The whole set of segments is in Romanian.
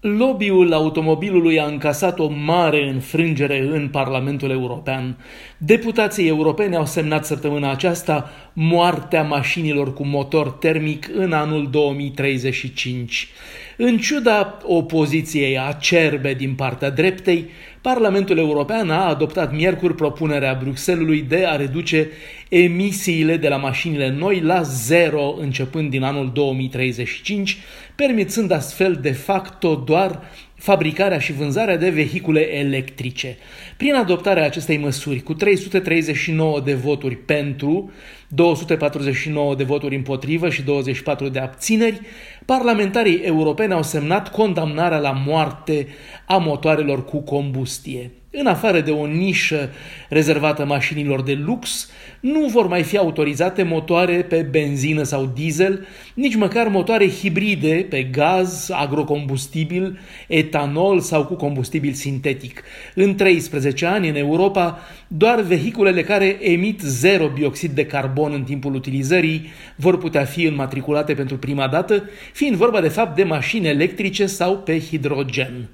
Lobby-ul automobilului a încasat o mare înfrângere în Parlamentul European. Deputații europeni au semnat săptămâna aceasta moartea mașinilor cu motor termic în anul 2035. În ciuda opoziției acerbe din partea dreptei, Parlamentul European a adoptat miercuri propunerea Bruxellesului de a reduce emisiile de la mașinile noi la zero începând din anul 2035, permițând astfel de facto doar fabricarea și vânzarea de vehicule electrice. Prin adoptarea acestei măsuri, cu 339 de voturi pentru, 249 de voturi împotrivă și 24 de abțineri, parlamentarii europeni au semnat condamnarea la moarte a motoarelor cu combustie. În afară de o nișă rezervată mașinilor de lux, nu vor mai fi autorizate motoare pe benzină sau diesel, nici măcar motoare hibride pe gaz, agrocombustibil, etanol sau cu combustibil sintetic. În 13 ani, în Europa, doar vehiculele care emit zero bioxid de carbon în timpul utilizării vor putea fi înmatriculate pentru prima dată, fiind vorba de fapt de mașini electrice sau pe hidrogen.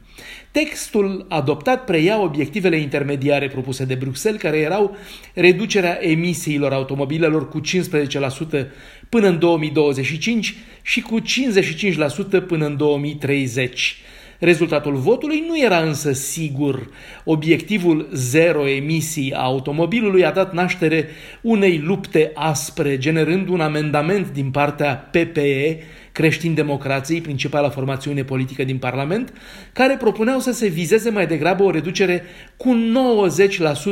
Textul adoptat preia obiectivele intermediare propuse de Bruxelles, care erau reducerea emisiilor automobilelor cu 15% până în 2025 și cu 55% până în 2030. Rezultatul votului nu era însă sigur. Obiectivul zero emisii a automobilului a dat naștere unei lupte aspre, generând un amendament din partea PPE, creștin democrației, principala formațiune politică din Parlament, care propuneau să se vizeze mai degrabă o reducere cu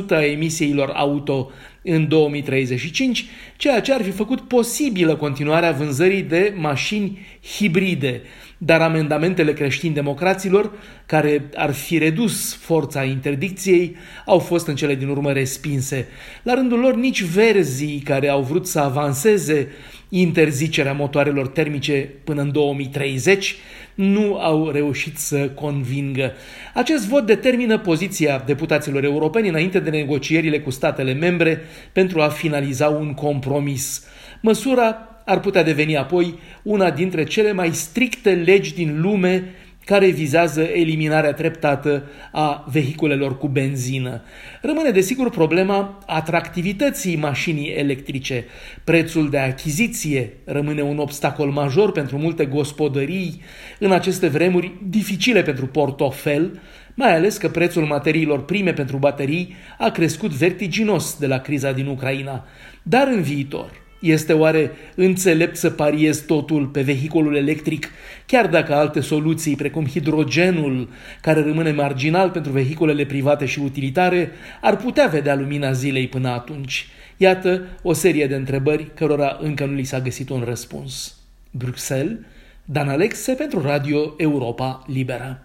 90% a emisiilor auto în 2035, ceea ce ar fi făcut posibilă continuarea vânzării de mașini hibride. Dar amendamentele creștini democraților, care ar fi redus forța interdicției, au fost în cele din urmă respinse. La rândul lor, nici verzii care au vrut să avanseze interzicerea motoarelor termice până în 2030 nu au reușit să convingă. Acest vot determină poziția deputaților europeni înainte de negocierile cu statele membre pentru a finaliza un compromis. Măsura ar putea deveni apoi una dintre cele mai stricte legi din lume care vizează eliminarea treptată a vehiculelor cu benzină. Rămâne desigur problema atractivității mașinii electrice. Prețul de achiziție rămâne un obstacol major pentru multe gospodării în aceste vremuri dificile pentru portofel, mai ales că prețul materiilor prime pentru baterii a crescut vertiginos de la criza din Ucraina. Dar în viitor, este oare înțelept să pariezi totul pe vehiculul electric, chiar dacă alte soluții, precum hidrogenul, care rămâne marginal pentru vehiculele private și utilitare, ar putea vedea lumina zilei până atunci? Iată o serie de întrebări cărora încă nu li s-a găsit un răspuns. Bruxelles, Dan Alexe pentru Radio Europa Liberă.